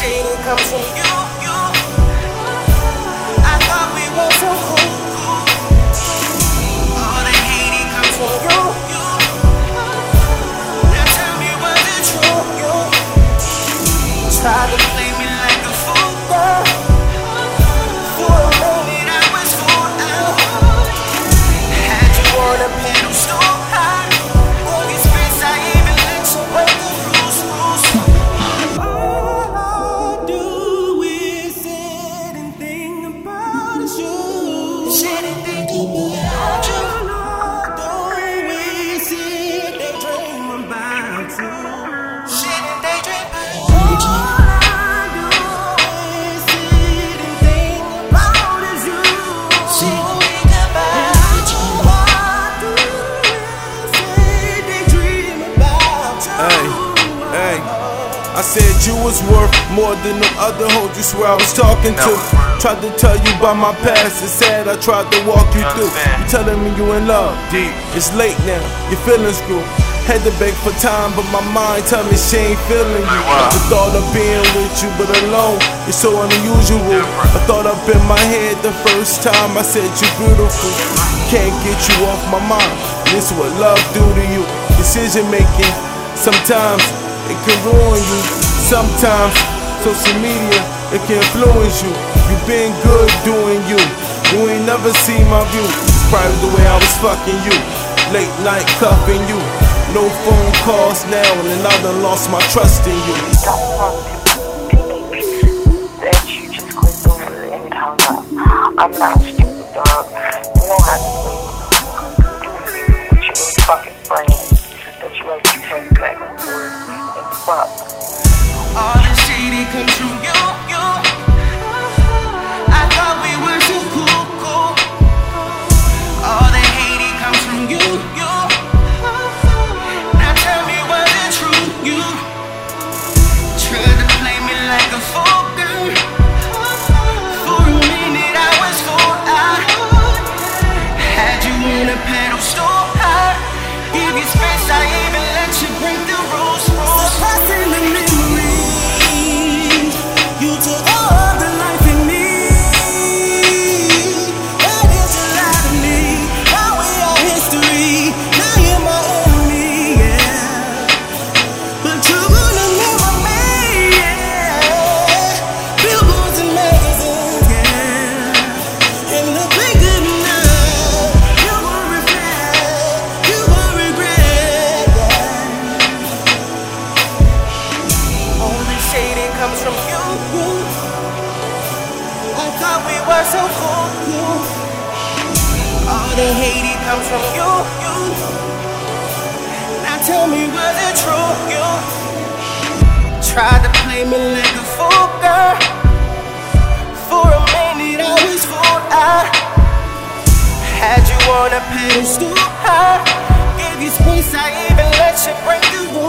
shade comes from you, Hey, hey. I said you was worth more than the other hoes you swear I was talking to. Tried to tell you about my past, it's sad I tried to walk you through. You telling me you in love, deep. It's late now, your feelings grew. Had to beg for time, but my mind tell me she ain't feeling you. The thought of being with you, but alone, is so unusual. I thought up in my head the first time I said you beautiful. Can't get you off my mind. This is what love do to you. Decision making, sometimes it can ruin you. Sometimes social media it can influence you. You been good doing you. You ain't never seen my view. Probably the way I was fucking you. Late night cuffing you. No phone calls now, and I done lost my trust in you. that you just. I'm not stupid, dog. You know how to do with your fucking brain All the shady comes from the hate it comes from you, you. Now tell me was the truth? You tried to play me like a fool, girl. For a minute I was fooled. I had you on a pedestal. I gave you space. I even let you break the rules.